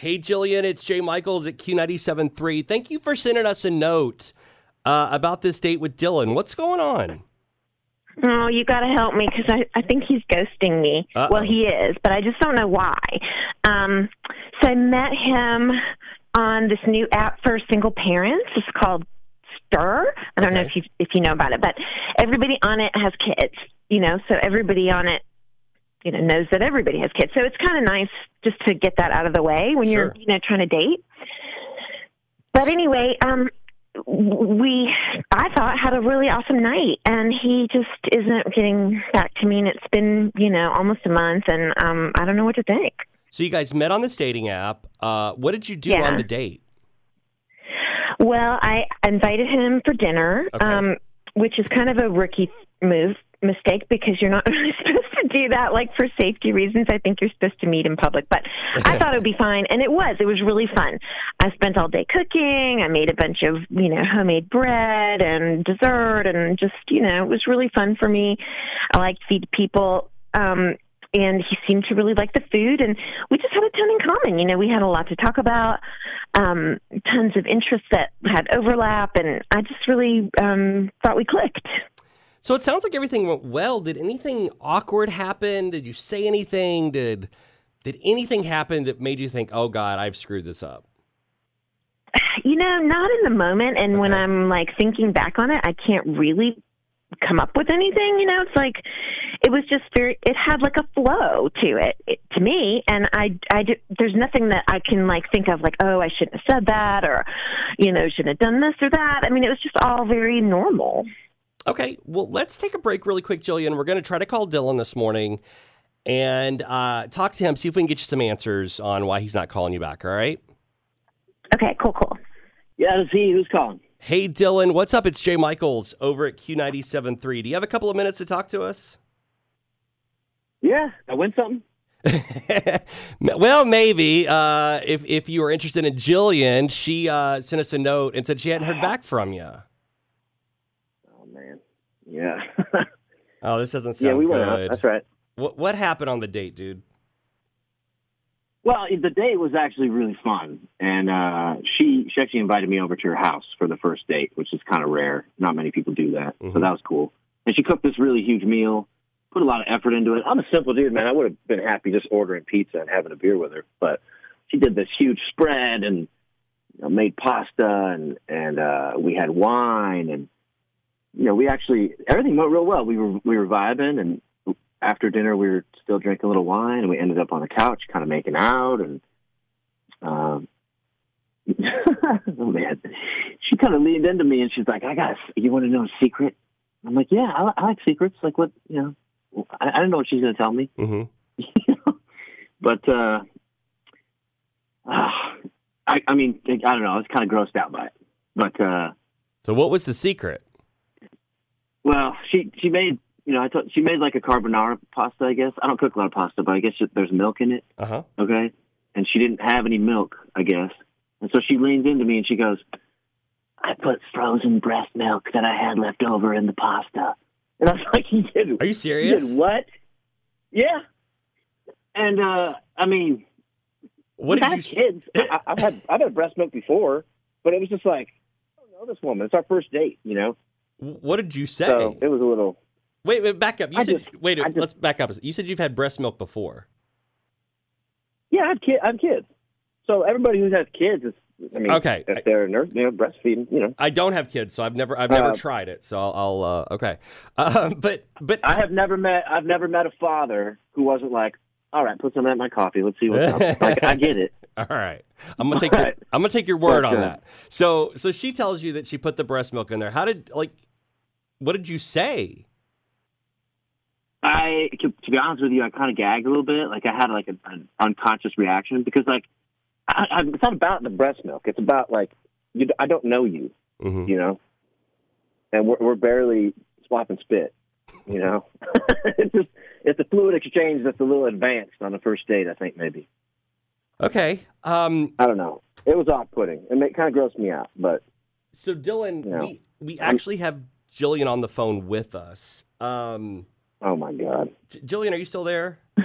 Hey, Jillian, it's Jay Michaels at Q97.3. Thank you for sending us a note uh, about this date with Dylan. What's going on? Oh, you got to help me because I, I think he's ghosting me. Uh-oh. Well, he is, but I just don't know why. Um, so I met him on this new app for single parents. It's called Stir. I don't know if you if you know about it, but everybody on it has kids. You know, so everybody on it, you know, knows that everybody has kids. So it's kind of nice just to get that out of the way when Sure. you're you know trying to date. But anyway, um, we I thought had a really awesome night, and he just isn't getting back to me. And it's been you know almost a month, and um, I don't know what to think. So, you guys met on this dating app. Uh, what did you do Yeah. on the date? Well, I invited him for dinner, Okay. um, which is kind of a rookie move mistake because you're not really supposed to do that like for safety reasons. I think you're supposed to meet in public but i thought it would be fine and it was. It was really fun. I spent all day cooking. I made a bunch of you know homemade bread and dessert and just you know it was really fun for me. I like to feed people um and he seemed to really like the food and we just had a ton in common. You know we had a lot to talk about um tons of interests that had overlap and i just really um thought we clicked So, it sounds like everything went well. Did anything awkward happen? Did you say anything? Did did anything happen that made you think, "Oh God, I've screwed this up"? you know not in the moment and when i'm like thinking back on it i can't really come up with anything you know it's like it was just very it had like a flow to it, it to me and i i did, there's nothing that i can like think of like oh i shouldn't have said that or you know shouldn't have done this or that i mean it was just all very normal Okay, well, let's take a break really quick, Jillian. We're going to try to call Dylan this morning and uh, talk to him, see if we can get you some answers on why he's not calling you back. All right. okay cool cool Yeah, to see who's calling. Hey, Dylan, what's up? It's Jay Michaels over at Q97.3. Do you have a couple of minutes to talk to us? Yeah, I win something. well, maybe. Uh, if if you were interested in Jillian, she uh, sent us a note and said she hadn't heard back from you. Yeah, Oh, this doesn't sound yeah, we went good. out. That's right. What what happened on the date, dude? Well, the date was actually really fun, and uh, she she actually invited me over to her house for the first date, which is kind of rare. Not many people do that, Mhm. so that was cool. And she cooked this really huge meal, put a lot of effort into it. I'm a simple dude, man. I would have been happy just ordering pizza and having a beer with her, but she did this huge spread and you know, made pasta, and and uh, we had wine, and know, we actually everything went real well. We were we were vibing, and after dinner we were still drinking a little wine, and we ended up on the couch, kind of making out, and um, oh man, she kind of leaned into me, and she's like, "I got, a, you want to know a secret?" I'm like, "Yeah, I, I like secrets. Like what, you know." I, I don't know what she's going to tell me, Mm-hmm. you know? but uh, ah, I, I mean, I don't know. I was kind of grossed out by it, but. uh So, what was the secret? Well, she she made you know I thought she made like a carbonara pasta. I guess I don't cook a lot of pasta, but I guess there's milk in it. Uh huh. Okay, and she didn't have any milk. I guess, and so she leans into me and she goes, "I put frozen breast milk that I had left over in the pasta." And I was like, "You did? Are you serious? You did what?" Yeah. And uh I mean, What did you? kids. I, I've had I've had breast milk before, but it was just like, I don't know this woman. It's our first date, you know. What did you say? So it was a little. wait, wait, back up. You I said just- wait. Just- let's back up. You said you've had breast milk before. Yeah, I have kids. I have kids. So everybody who has kids is, I mean, Okay. if they're nurse, you know, breastfeeding, you know. I don't have kids, so I've never I've never Uh, tried it. So I'll, I'll uh, okay. Um, but but I have never met. I've never met a father who wasn't like, "All right, put some in my coffee. Let's see what's up." Like, I get it. All right, I'm gonna take your, Right. I'm gonna take your word on uh, that. So so she tells you that she put the breast milk in there. How did like? What did you say? I, to, to be honest with you, I kind of gagged a little bit. Like I had like an, an unconscious reaction because like I, I, it's not about the breast milk. It's about like you, I don't know you, Mhm. you know, and we're, we're barely swapping spit. You know, it's just it's a fluid exchange that's a little advanced on the first date. I think maybe Okay. Um, I don't know. It was off-putting. It, it kind of grossed me out, but so Dylan, Yeah. we we actually have Jillian on the phone with us. Um, oh my god. J- Jillian, are you still there?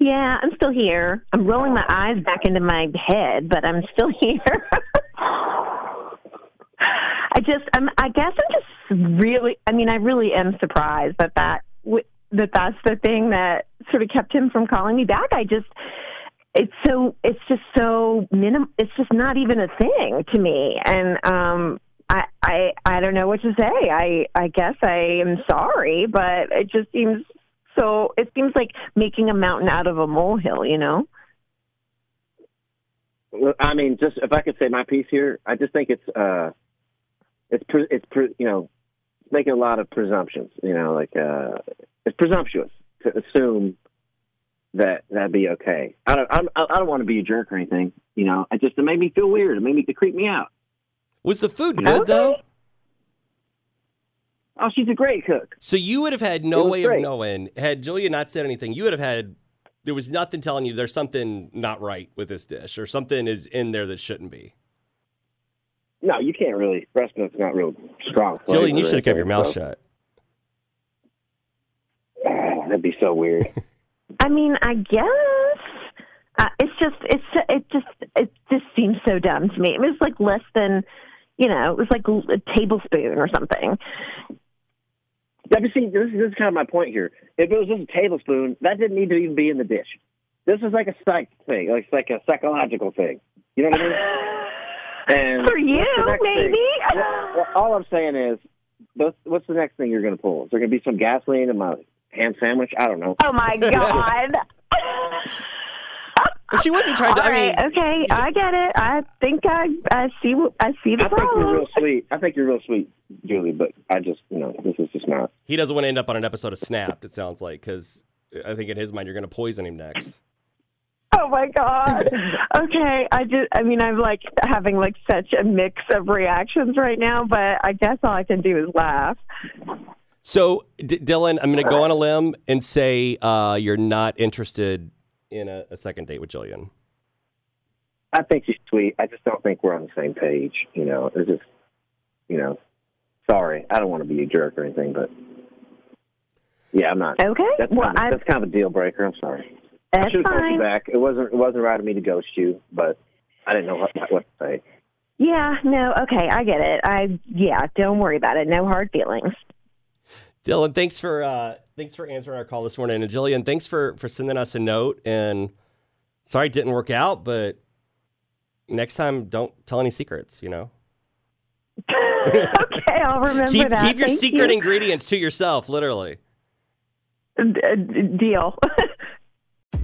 Yeah, I'm still here. I'm rolling my eyes back into my head, but I'm still here. I just, I'm, I guess I'm just really, I mean, I really am surprised that that that that's the thing that sort of kept him from calling me back. I just, it's so, it's just so minim. It's just not even a thing to me, and um, I, I, I don't know what to say. I, I guess I am sorry, but it just seems so. It seems like making a mountain out of a molehill, you know. I mean, just if I could say my piece here, I just think it's uh, it's pre- it's pre- you know, making a lot of presumptions. You know, like uh, it's presumptuous to assume that that'd be okay. I don't I'm, I don't want to be a jerk or anything. You know, it just it made me feel weird. It made me it creeped me out. Was the food good though? Oh, she's a great cook. So you would have had no way great. of knowing had Julia not said anything. You would have had there was nothing telling you there's something not right with this dish or something is in there that shouldn't be. No, you can't really. Breast milk's not real strong. Julian, you should have kept your mouth anything, shut. Ah, that'd be so weird. I mean, I guess uh, it's just it's it just it just seems so dumb to me. It was like less than you know, it was like a tablespoon or something. Yeah, but see, this, this is kind of my point here. If it was just a tablespoon, that didn't need to even be in the dish. This is like a psych thing, like it's like a psychological thing. You know what I mean? And For you, what's the next maybe. thing? Well, all I'm saying is, what's, what's the next thing you're going to pull? Is there going to be some gasoline in my ham sandwich? I don't know. Oh my god. But she wasn't trying to. All I mean, right, okay, I get it. I think I I see I see the I think you're real sweet. I think you're real sweet, Julie. But I just, you know, this is just not. he doesn't want to end up on an episode of Snapped. It sounds like because I think in his mind you're going to poison him next. Oh my god. Okay, I just I mean I'm like having like such a mix of reactions right now, but I guess all I can do is laugh. So, D- Dylan, I'm going to go on a limb and say uh, you're not interested in a, a second date with Jillian. I think she's sweet. I just don't think we're on the same page. You know, it's just, you know, sorry. I don't want to be a jerk or anything, but yeah, I'm not. Okay. That's, well, kind of, that's kind of a deal breaker. I'm sorry. I that's should have called you fine. back. It wasn't. It wasn't right of me to ghost you, but I didn't know what, what to say. Yeah, no, okay, I get it. I yeah, don't worry about it. No hard feelings. Dylan, thanks for uh, thanks for answering our call this morning, and Jillian, thanks for for sending us a note. And sorry it didn't work out, but next time don't tell any secrets. You know, okay, I'll remember keep that. keep your Thank secret you. ingredients to yourself, literally. D- d- deal.